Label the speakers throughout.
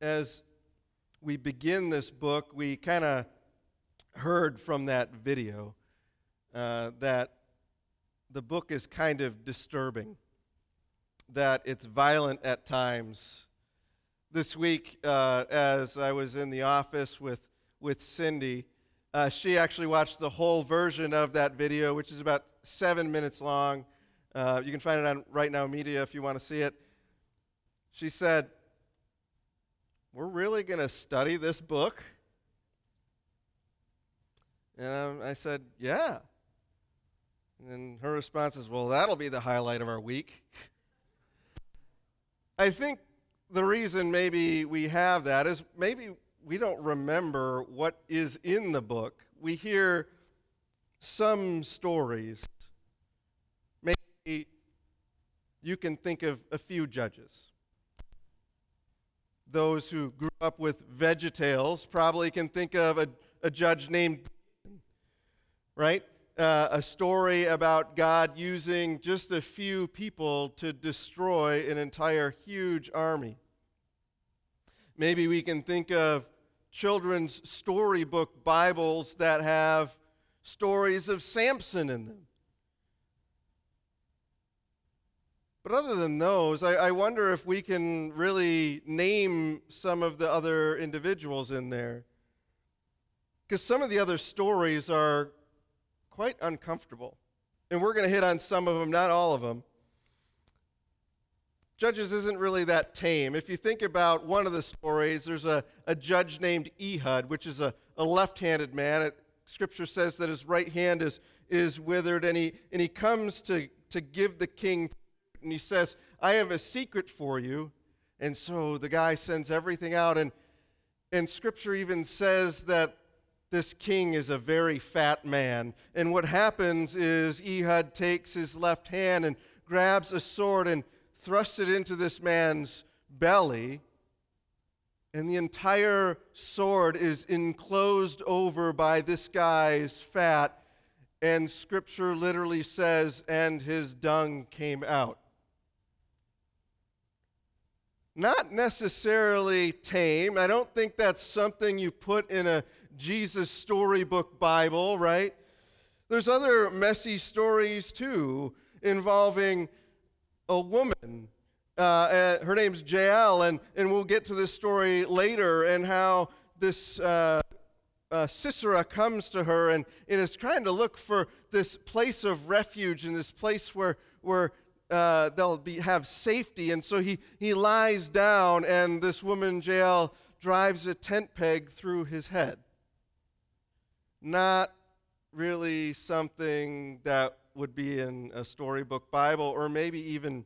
Speaker 1: as we begin this book, we kind of heard from that video uh, that the book is kind of disturbing, that it's violent at times. This week, uh, as I was in the office with, with Cindy, uh, she actually watched the whole version of that video, which is about seven minutes long. Uh, you can find it on Right Now Media if you want to see it. She said, We're really going to study this book? And um, I said, Yeah. And her response is, Well, that'll be the highlight of our week. I think the reason maybe we have that is maybe we don't remember what is in the book. We hear some stories. Maybe you can think of a few judges. Those who grew up with VeggieTales probably can think of a, a judge named, right? Uh, a story about God using just a few people to destroy an entire huge army. Maybe we can think of children's storybook Bibles that have stories of Samson in them. But other than those, I, I, wonder if we can really name some of the other individuals in there. Because some of the other stories are quite uncomfortable. And we're going to hit on some of them, not all of them. Judges isn't really that tame. If you think about one of the stories, there's a, a judge named Ehud, which is a, a left handed man. It, scripture says that his right hand is, is withered, and he, and he comes to, to give the king, and he says, I have a secret for you. And so the guy sends everything out, and, and scripture even says that this king is a very fat man. And what happens is Ehud takes his left hand and grabs a sword and thrusts it into this man's belly, and the entire sword is enclosed over by this guy's fat, and scripture literally says, and his dung came out. Not necessarily tame. I don't think that's something you put in a Jesus storybook Bible, right? There's other messy stories too involving a woman. Uh, her name's Jael, and, and we'll get to this story later and how this uh, uh, Sisera comes to her and, and is trying to look for this place of refuge and this place where, where uh, they'll be, have safety. And so he, he lies down, and this woman, Jael, drives a tent peg through his head. Not really something that would be in a storybook Bible or maybe even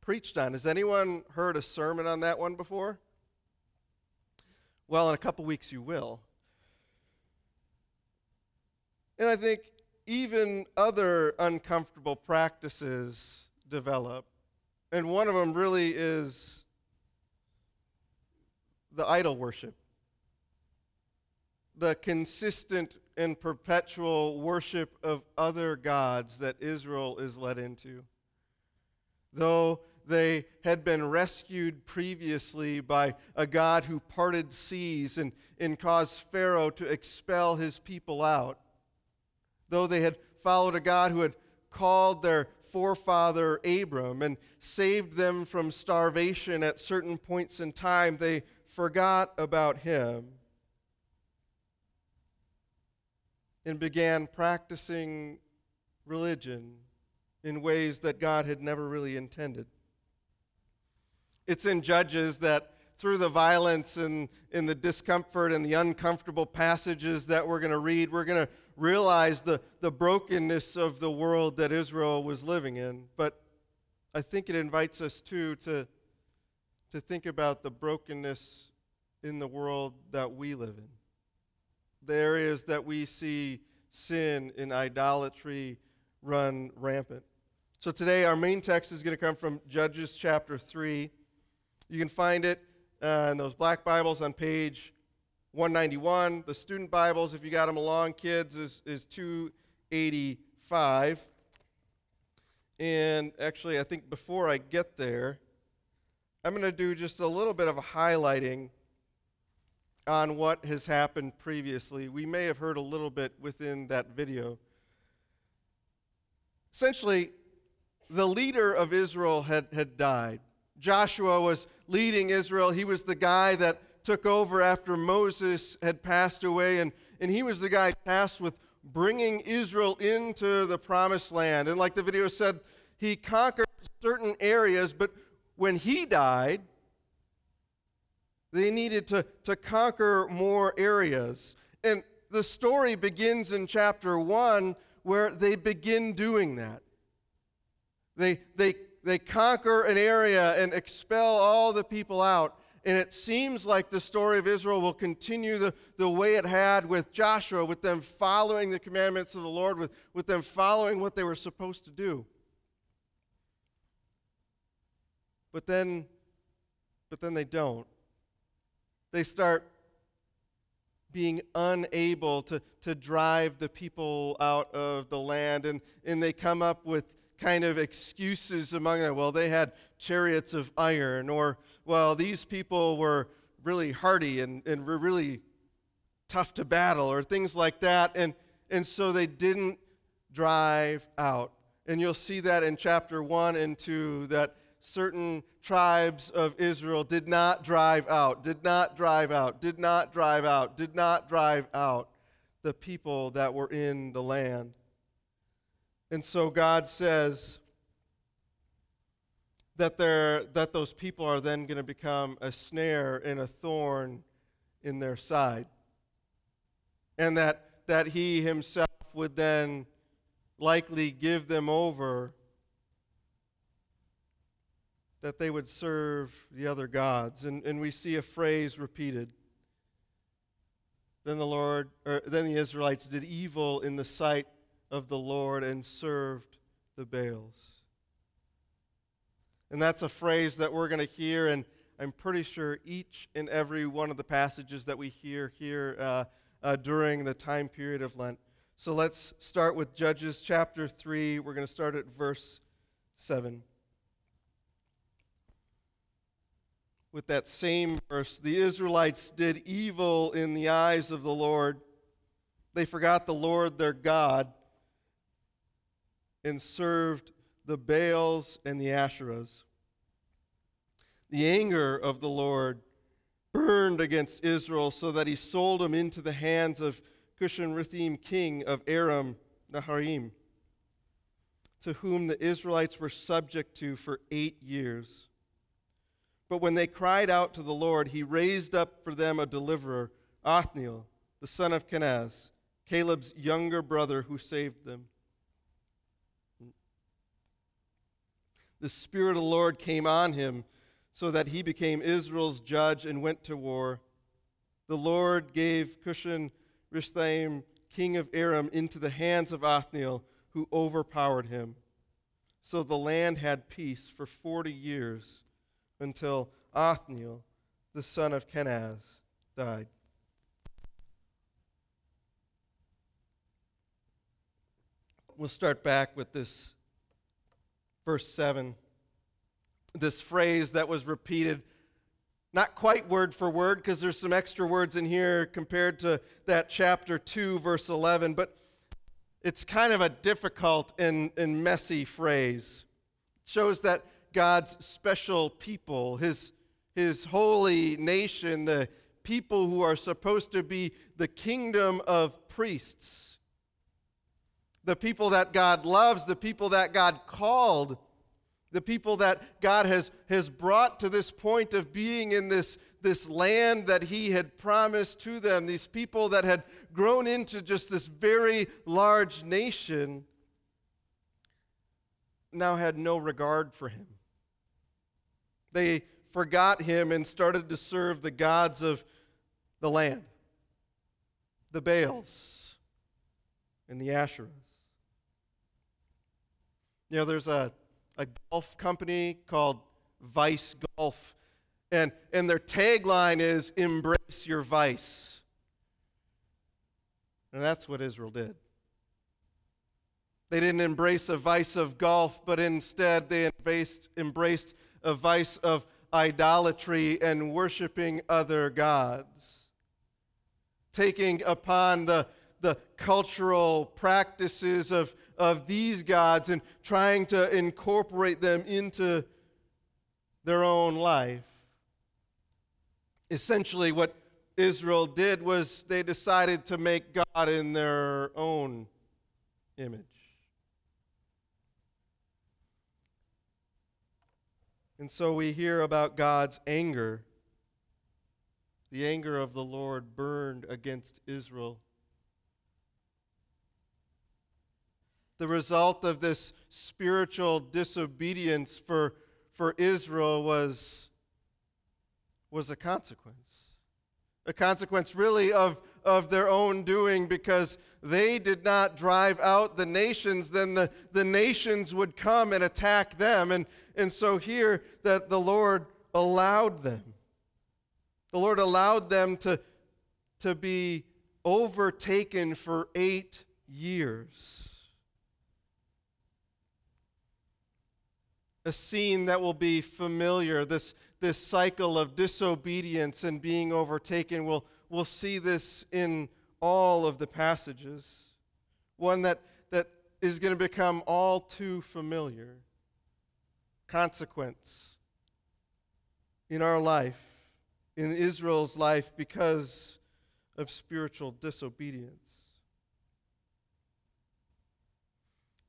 Speaker 1: preached on. Has anyone heard a sermon on that one before? Well, in a couple weeks you will. And I think even other uncomfortable practices develop. And one of them really is the idol worship the consistent and perpetual worship of other gods that Israel is led into. Though they had been rescued previously by a God who parted seas and, and caused Pharaoh to expel his people out, though they had followed a God who had called their forefather Abram and saved them from starvation at certain points in time, they forgot about him. and began practicing religion in ways that God had never really intended. It's in Judges that through the violence and, and the discomfort and the uncomfortable passages that we're going to read, we're going to realize the, the brokenness of the world that Israel was living in. But I think it invites us too to, to think about the brokenness in the world that we live in the areas that we see sin and idolatry run rampant. So today, our main text is going to come from Judges chapter 3. You can find it uh, in those black Bibles on page 191. The student Bibles, if you got them along, kids, is, is 285. And actually, I think before I get there, I'm going to do just a little bit of highlighting on what has happened previously. We may have heard a little bit within that video. Essentially, the leader of Israel had, had died. Joshua was leading Israel. He was the guy that took over after Moses had passed away, and, and he was the guy tasked with bringing Israel into the promised land. And like the video said, he conquered certain areas, but when he died, they needed to, to conquer more areas. And the story begins in chapter 1 where they begin doing that. They, they, they conquer an area and expel all the people out. And it seems like the story of Israel will continue the, the way it had with Joshua, with them following the commandments of the Lord, with, with them following what they were supposed to do. But then, but then they don't. They start being unable to, to drive the people out of the land, and, and they come up with kind of excuses among them. Well, they had chariots of iron, or, well, these people were really hardy and, and were really tough to battle, or things like that. And, and so they didn't drive out. And you'll see that in chapter 1 and 2 that certain tribes of Israel did not drive out, did not drive out, did not drive out, did not drive out the people that were in the land. And so God says that, that those people are then going to become a snare and a thorn in their side. And that, that He Himself would then likely give them over that they would serve the other gods. And, and we see a phrase repeated. Then the Lord, or then the Israelites did evil in the sight of the Lord and served the Baals. And that's a phrase that we're going to hear, and I'm pretty sure each and every one of the passages that we hear here uh, uh, during the time period of Lent. So let's start with Judges chapter 3. We're going to start at verse 7. with that same verse the Israelites did evil in the eyes of the Lord. They forgot the Lord their God and served the Baals and the Asherahs. The anger of the Lord burned against Israel so that he sold them into the hands of Cushan-Rithim, king of Aram Naharaim, to whom the Israelites were subject to for eight years. But when they cried out to the Lord, he raised up for them a deliverer, Othniel, the son of Kenaz, Caleb's younger brother who saved them. The Spirit of the Lord came on him so that he became Israel's judge and went to war. The Lord gave Cushan Rishathaim, king of Aram, into the hands of Othniel, who overpowered him. So the land had peace for 40 years until Othniel, the son of Kenaz, died. We'll start back with this verse 7. This phrase that was repeated, not quite word for word, because there's some extra words in here compared to that chapter 2, verse 11, but it's kind of a difficult and, and messy phrase. It shows that God's special people, his, his holy nation, the people who are supposed to be the kingdom of priests, the people that God loves, the people that God called, the people that God has, has brought to this point of being in this, this land that He had promised to them, these people that had grown into just this very large nation, now had no regard for Him. They forgot him and started to serve the gods of the land, the Baals, and the Asherahs. You know, there's a, a golf company called Vice Golf, and, and their tagline is Embrace Your Vice. And that's what Israel did. They didn't embrace a vice of golf, but instead they embraced, embraced a vice of idolatry and worshiping other gods. Taking upon the, the cultural practices of, of these gods and trying to incorporate them into their own life. Essentially, what Israel did was they decided to make God in their own image. And so we hear about God's anger. The anger of the Lord burned against Israel. The result of this spiritual disobedience for, for Israel was, was a consequence. A consequence, really, of, of their own doing because they did not drive out the nations, then the, the nations would come and attack them. And, and so here that the Lord allowed them. The Lord allowed them to, to be overtaken for eight years. A scene that will be familiar, this, this cycle of disobedience and being overtaken. We'll, we'll see this in all of the passages. One that, that is going to become all too familiar consequence in our life, in Israel's life, because of spiritual disobedience.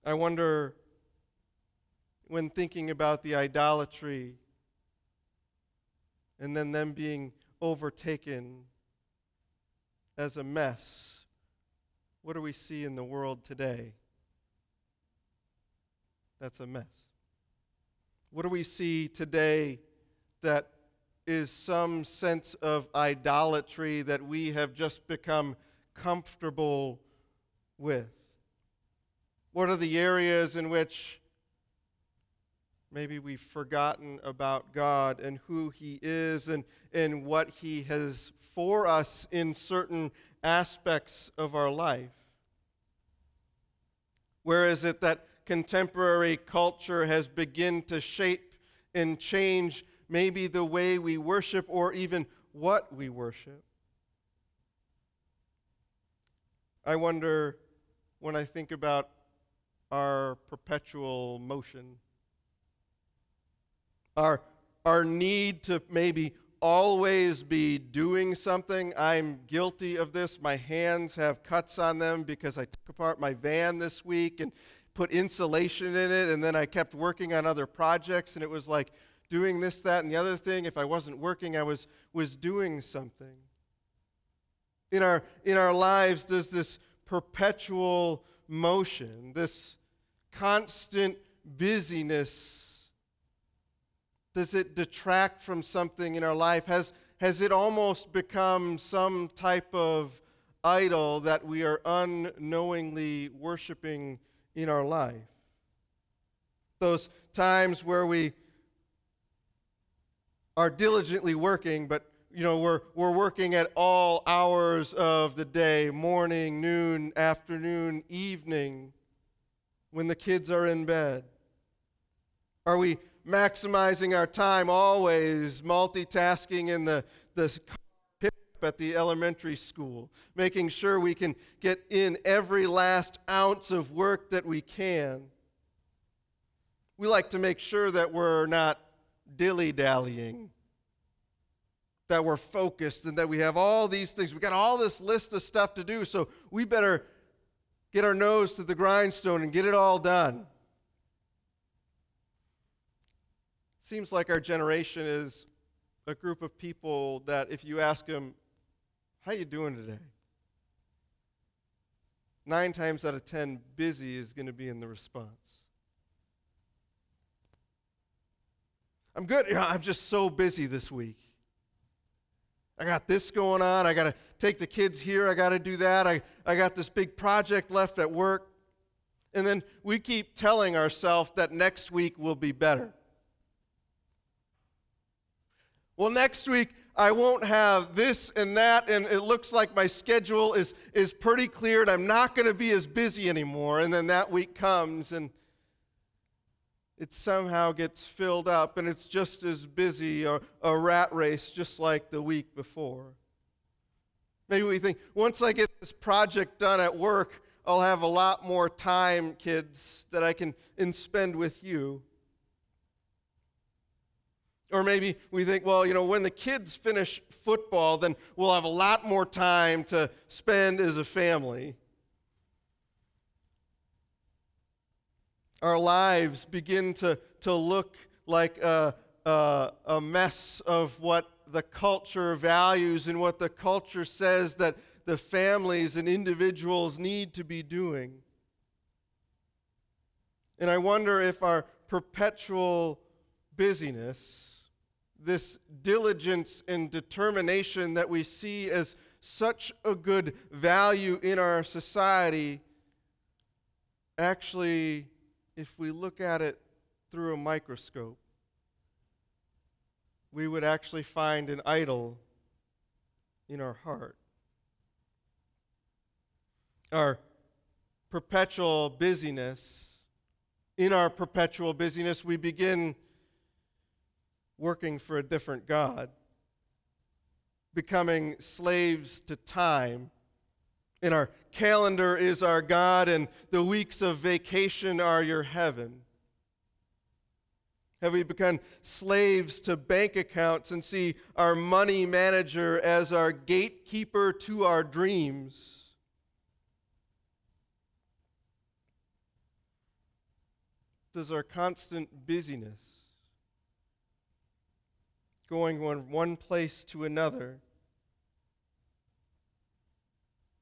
Speaker 1: I wonder, when thinking about the idolatry and then them being overtaken as a mess, what do we see in the world today? That's a mess. What do we see today that is some sense of idolatry that we have just become comfortable with? What are the areas in which maybe we've forgotten about God and who He is and, and what He has for us in certain aspects of our life? Where is it that contemporary culture has begun to shape and change maybe the way we worship or even what we worship. I wonder when I think about our perpetual motion, our, our need to maybe always be doing something. I'm guilty of this. My hands have cuts on them because I took apart my van this week and put insulation in it, and then I kept working on other projects, and it was like doing this, that, and the other thing. If I wasn't working, I was, was doing something. In our, in our lives, there's this perpetual motion, this constant busyness. Does it detract from something in our life? Has, has it almost become some type of idol that we are unknowingly worshiping in our life. Those times where we are diligently working, but you know, we're, we're working at all hours of the day morning, noon, afternoon, evening, when the kids are in bed? Are we maximizing our time always, multitasking in the, the at the elementary school, making sure we can get in every last ounce of work that we can. We like to make sure that we're not dilly dallying, that we're focused, and that we have all these things. We got all this list of stuff to do, so we better get our nose to the grindstone and get it all done. Seems like our generation is a group of people that if you ask them, how you doing today? Nine times out of ten, busy is going to be in the response. I'm good. I'm just so busy this week. I got this going on. I got to take the kids here. I got to do that. I, I got this big project left at work. And then we keep telling ourselves that next week will be better. Well, next week I won't have this and that, and it looks like my schedule is, is pretty cleared. I'm not going to be as busy anymore. And then that week comes, and it somehow gets filled up and it's just as busy or a rat race just like the week before. Maybe we think, once I get this project done at work, I'll have a lot more time, kids, that I can spend with you. Or maybe we think, well, you know, when the kids finish football, then we'll have a lot more time to spend as a family. Our lives begin to, to look like a, a, a mess of what the culture values and what the culture says that the families and individuals need to be doing. And I wonder if our perpetual busyness, this diligence and determination that we see as such a good value in our society, actually, if we look at it through a microscope, we would actually find an idol in our heart. Our perpetual busyness, in our perpetual busyness, we begin working for a different God, becoming slaves to time. And our calendar is our God, and the weeks of vacation are your heaven. Have we become slaves to bank accounts and see our money manager as our gatekeeper to our dreams? does our constant busyness, going from one place to another,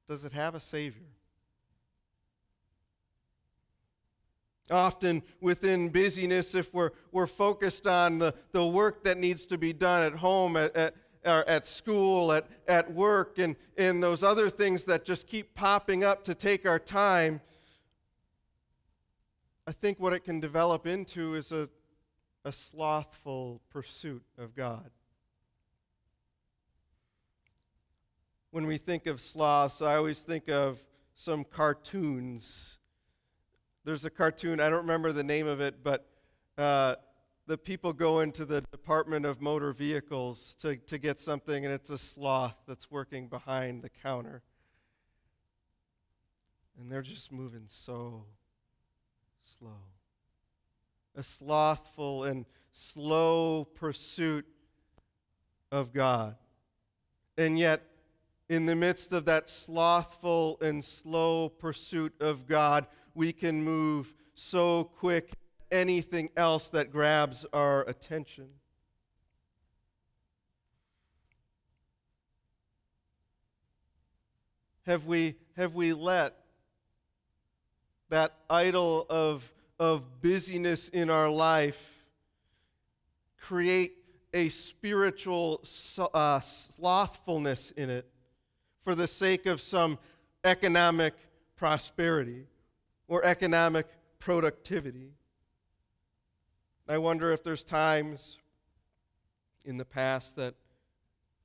Speaker 1: does it have a Savior? Often within busyness, if we're, we're focused on the, the work that needs to be done at home, at, at, at school, at, at work, and, and those other things that just keep popping up to take our time, I think what it can develop into is a, a slothful pursuit of God. When we think of sloths, I always think of some cartoons. There's a cartoon, I don't remember the name of it, but uh, the people go into the Department of Motor Vehicles to, to get something, and it's a sloth that's working behind the counter. And they're just moving so slow. A slothful and slow pursuit of God. And yet, in the midst of that slothful and slow pursuit of God, we can move so quick anything else that grabs our attention. Have we, have we let that idol of, of busyness in our life, create a spiritual uh, slothfulness in it for the sake of some economic prosperity or economic productivity. I wonder if there's times in the past that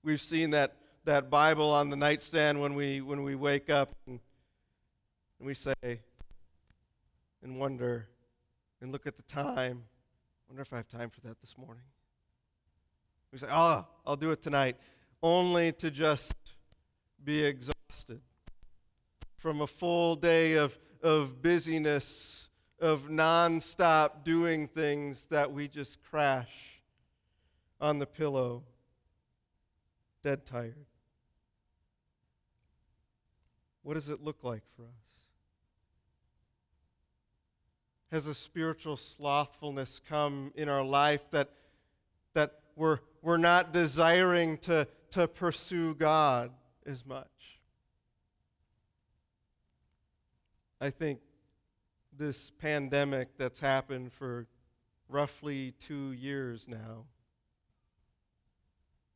Speaker 1: we've seen that, that Bible on the nightstand when we, when we wake up and, and we say, and wonder and look at the time. Wonder if I have time for that this morning. We say, oh, I'll do it tonight, only to just be exhausted from a full day of, of busyness, of nonstop doing things that we just crash on the pillow, dead tired. What does it look like for us? Has a spiritual slothfulness come in our life that, that we're, we're not desiring to, to pursue God as much. I think this pandemic that's happened for roughly two years now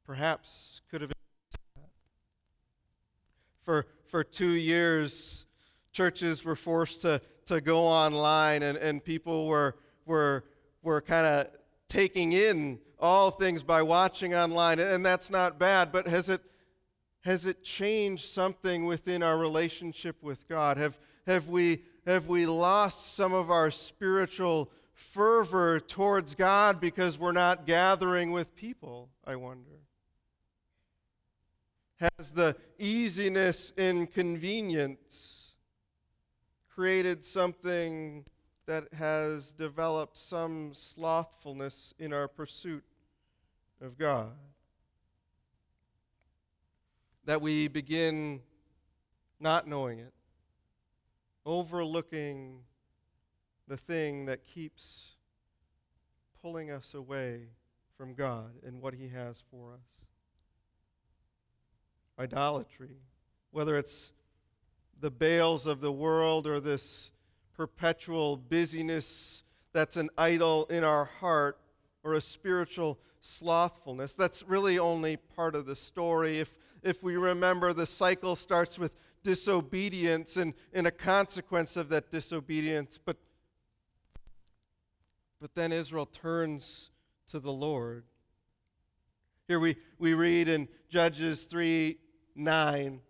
Speaker 1: perhaps could have for, for two years churches were forced to to go online and, and people were, were, were kind of taking in all things by watching online, and that's not bad, but has it, has it changed something within our relationship with God? Have, have, we, have we lost some of our spiritual fervor towards God because we're not gathering with people, I wonder? Has the easiness and convenience created something that has developed some slothfulness in our pursuit of God? That we begin not knowing it, overlooking the thing that keeps pulling us away from God and what He has for us. Idolatry, whether it's the Baals of the world or this perpetual busyness that's an idol in our heart or a spiritual slothfulness. That's really only part of the story. If, if we remember, the cycle starts with disobedience and, and a consequence of that disobedience. But, but then Israel turns to the Lord. Here we, we read in Judges 3 9,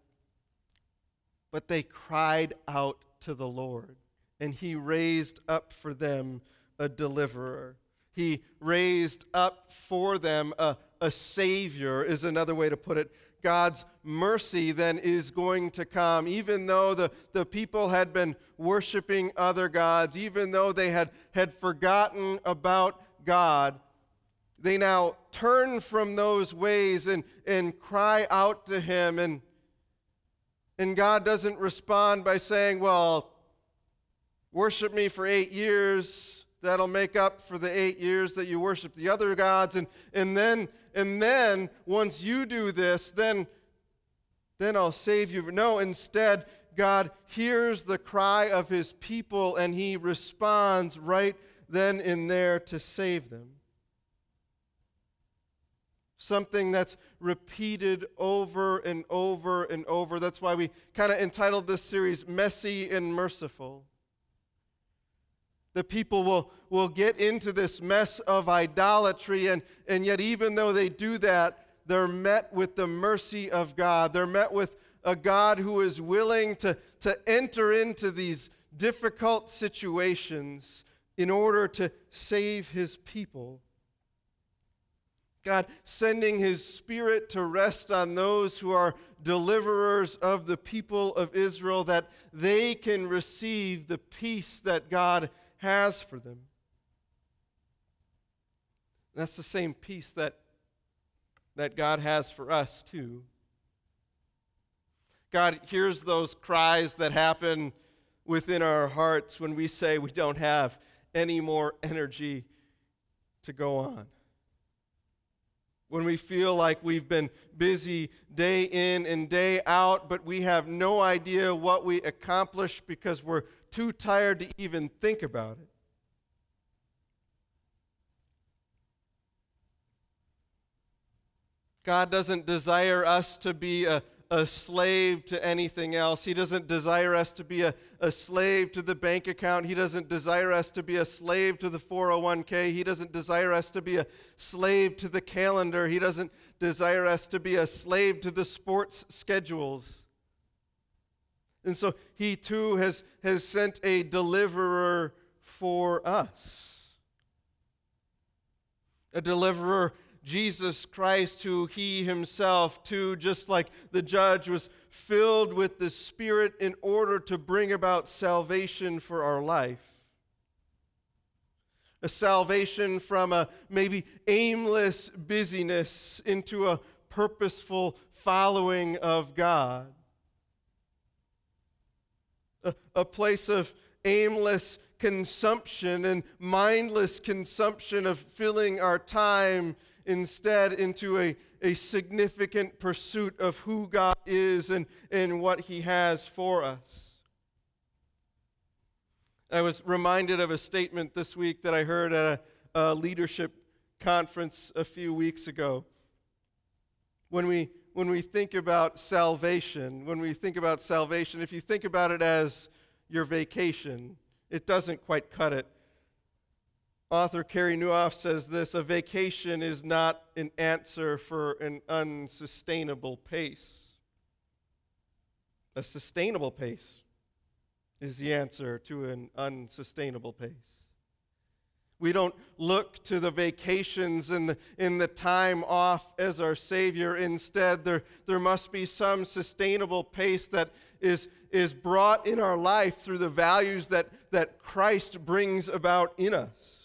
Speaker 1: but they cried out to the Lord, and he raised up for them a deliverer. He raised up for them a, a Savior, is another way to put it. God's mercy then is going to come, even though the, the people had been worshiping other gods, even though they had, had forgotten about God. They now turn from those ways and, and cry out to Him. And, and God doesn't respond by saying, Well, worship me for eight years. That'll make up for the eight years that you worship the other gods. And, and then and then once you do this, then, then I'll save you. No, instead, God hears the cry of his people and he responds right then and there to save them. Something that's repeated over and over and over. That's why we kind of entitled this series Messy and Merciful. The people will, will get into this mess of idolatry, and, and yet, even though they do that, they're met with the mercy of God. They're met with a God who is willing to, to enter into these difficult situations in order to save his people. God sending his spirit to rest on those who are deliverers of the people of Israel, that they can receive the peace that God has for them. That's the same peace that, that God has for us, too. God hears those cries that happen within our hearts when we say we don't have any more energy to go on. When we feel like we've been busy day in and day out, but we have no idea what we accomplished because we're too tired to even think about it. God doesn't desire us to be a, a slave to anything else. He doesn't desire us to be a, a slave to the bank account. He doesn't desire us to be a slave to the 401k. He doesn't desire us to be a slave to the calendar. He doesn't desire us to be a slave to the sports schedules. And so he too has, has sent a deliverer for us. A deliverer, Jesus Christ, who he himself, too, just like the judge, was filled with the Spirit in order to bring about salvation for our life. A salvation from a maybe aimless busyness into a purposeful following of God a, a place of aimless consumption and mindless consumption of filling our time instead into a, a significant pursuit of who God is and, and what He has for us. I was reminded of a statement this week that I heard at a, a leadership conference a few weeks ago. When we when we think about salvation, when we think about salvation, if you think about it as your vacation, it doesn't quite cut it. Author Carey Nieuwhof says this a vacation is not an answer for an unsustainable pace. A sustainable pace is the answer to an unsustainable pace. We don't look to the vacations and the, in the time off as our Savior. Instead, there, there must be some sustainable pace that is, is brought in our life through the values that, that Christ brings about in us.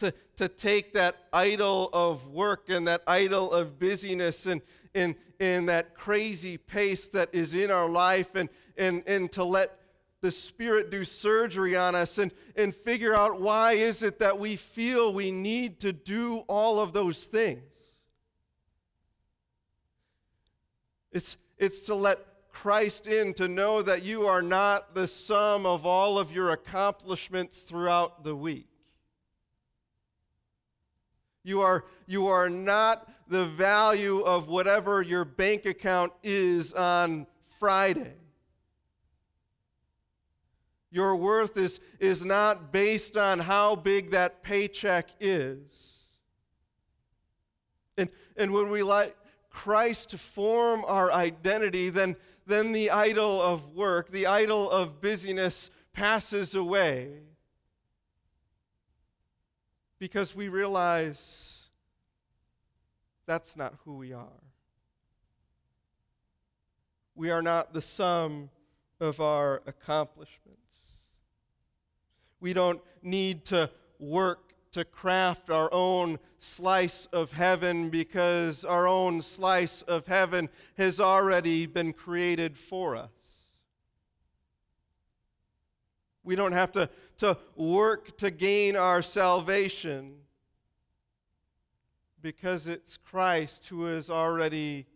Speaker 1: To, to take that idol of work and that idol of busyness and, and, and that crazy pace that is in our life and, and, and to let the Spirit do surgery on us and, and figure out why is it that we feel we need to do all of those things. It's, it's to let Christ in, to know that you are not the sum of all of your accomplishments throughout the week. You are, you are not the value of whatever your bank account is on Friday. Your worth is, is not based on how big that paycheck is. And, and when we let Christ form our identity, then, then the idol of work, the idol of busyness passes away. Because we realize that's not who we are. We are not the sum of our accomplishments. We don't need to work to craft our own slice of heaven because our own slice of heaven has already been created for us. We don't have to, to work to gain our salvation because it's Christ who has already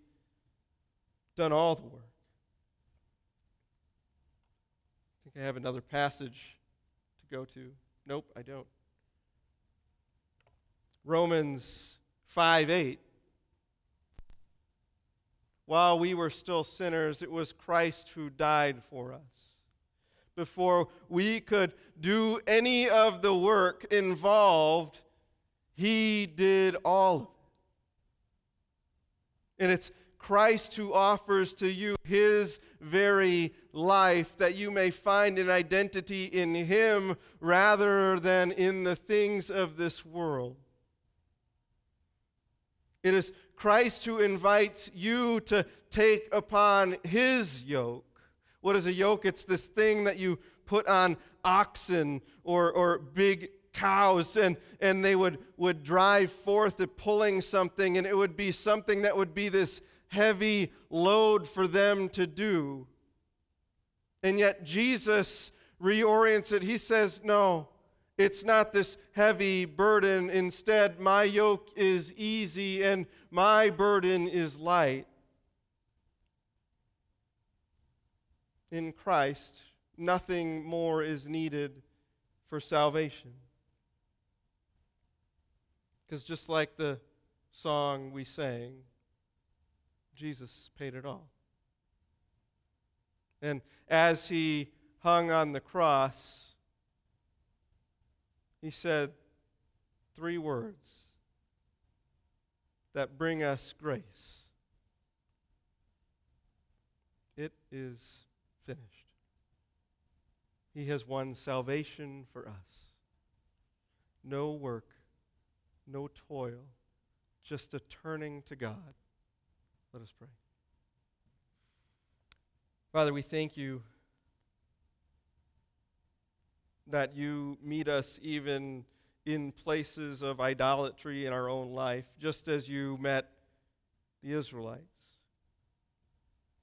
Speaker 1: done all the work. I think I have another passage to go to? Nope, I don't. Romans 5 8. While we were still sinners, it was Christ who died for us. Before we could do any of the work involved, He did all of it. And it's Christ who offers to you his very life that you may find an identity in him rather than in the things of this world. It is Christ who invites you to take upon his yoke. What is a yoke? It's this thing that you put on oxen or, or big cows and, and they would, would drive forth to pulling something and it would be something that would be this heavy load for them to do. And yet Jesus reorients it. He says, No, it's not this heavy burden. Instead, my yoke is easy and my burden is light. In Christ, nothing more is needed for salvation. Because just like the song we sang, Jesus paid it all. And as he hung on the cross, he said three words that bring us grace It is finished. He has won salvation for us. No work, no toil, just a turning to God let us pray. Father, we thank you that you meet us even in places of idolatry in our own life, just as you met the Israelites.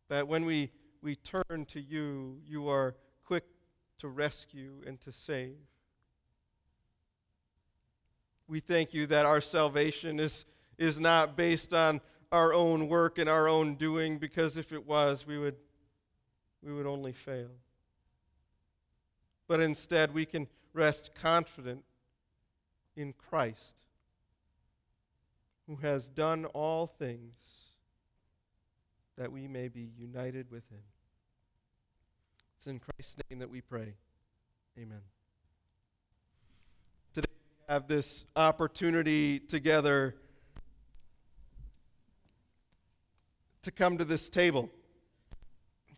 Speaker 1: That when we, we turn to you, you are quick to rescue and to save. We thank you that our salvation is, is not based on our own work and our own doing because if it was, we would, we would only fail. But instead, we can rest confident in Christ, who has done all things that we may be united with him. It's in Christ's name that we pray. Amen. Today we have this opportunity together to come to this table,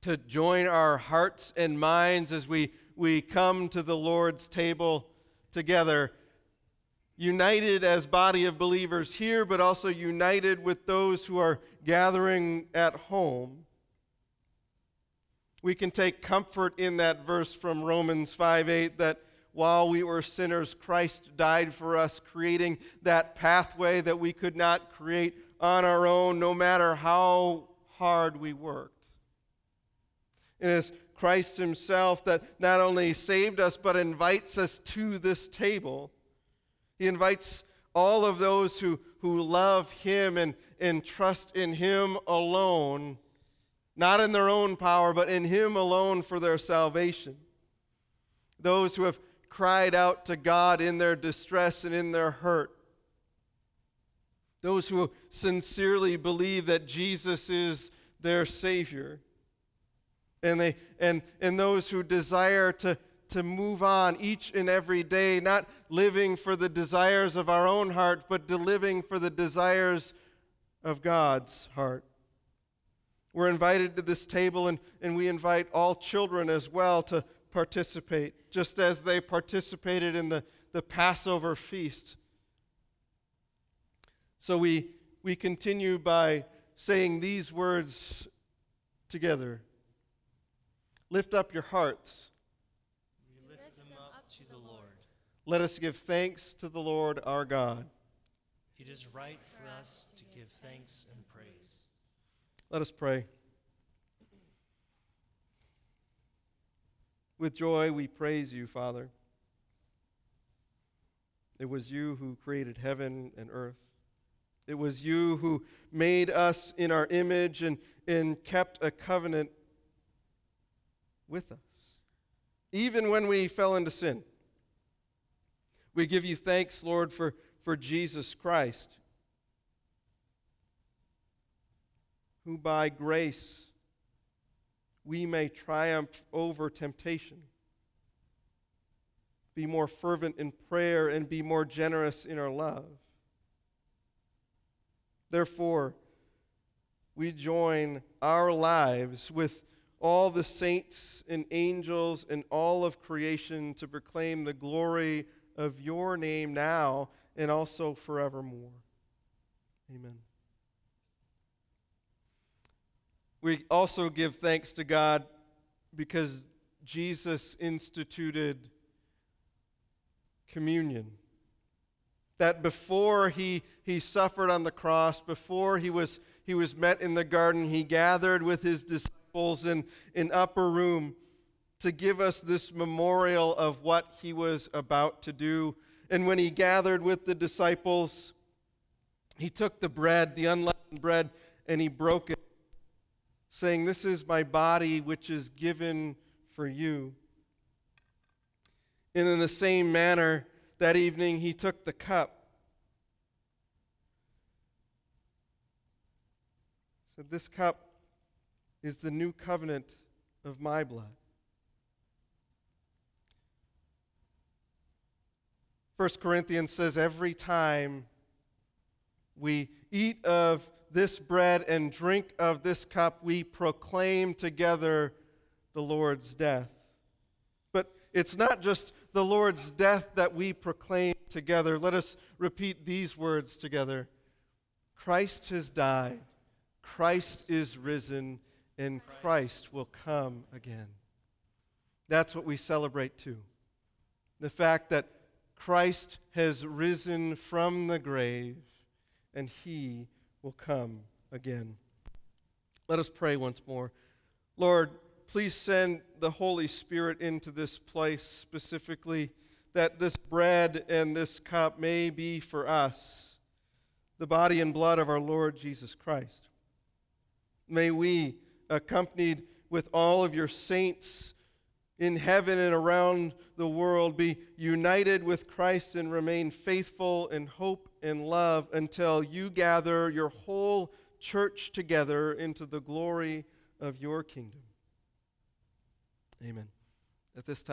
Speaker 1: to join our hearts and minds as we, we come to the Lord's table together, united as body of believers here, but also united with those who are gathering at home. We can take comfort in that verse from Romans 5 8 that while we were sinners, Christ died for us, creating that pathway that we could not create on our own, no matter how hard we worked. It is Christ Himself that not only saved us, but invites us to this table. He invites all of those who, who love Him and, and trust in Him alone, not in their own power, but in Him alone for their salvation. Those who have cried out to God in their distress and in their hurt. Those who sincerely believe that Jesus is their Savior. And, they, and, and those who desire to, to move on each and every day, not living for the desires of our own heart, but living for the desires of God's heart. We're invited to this table, and, and we invite all children as well to participate, just as they participated in the, the Passover feast. So we, we continue by saying these words together Lift up your hearts.
Speaker 2: We lift them up to the Lord.
Speaker 1: Let us give thanks to the Lord our God.
Speaker 2: It is right for us to give thanks and praise.
Speaker 1: Let us pray. With joy, we praise you, Father. It was you who created heaven and earth. It was you who made us in our image and, and kept a covenant with us, even when we fell into sin. We give you thanks, Lord, for, for Jesus Christ, who by grace we may triumph over temptation, be more fervent in prayer, and be more generous in our love. Therefore, we join our lives with all the saints and angels and all of creation to proclaim the glory of your name now and also forevermore. Amen. We also give thanks to God because Jesus instituted communion. That before he, he suffered on the cross, before he was, he was met in the garden, he gathered with his disciples in an upper room to give us this memorial of what he was about to do. And when he gathered with the disciples, he took the bread, the unleavened bread, and he broke it saying, This is my body which is given for you. And in the same manner, that evening he took the cup. Said, This cup is the new covenant of my blood. 1 Corinthians says every time we eat of this bread and drink of this cup, we proclaim together the Lord's death. But it's not just the Lord's death that we proclaim together. Let us repeat these words together Christ has died, Christ is risen, and Christ will come again. That's what we celebrate too. The fact that Christ has risen from the grave and he will come again. Let us pray once more. Lord, please send the Holy Spirit into this place specifically, that this bread and this cup may be for us the body and blood of our Lord Jesus Christ. May we, accompanied with all of your saints in heaven and around the world, be united with Christ and remain faithful in hope and love until you gather your whole church together into the glory of your kingdom. Amen. At this time,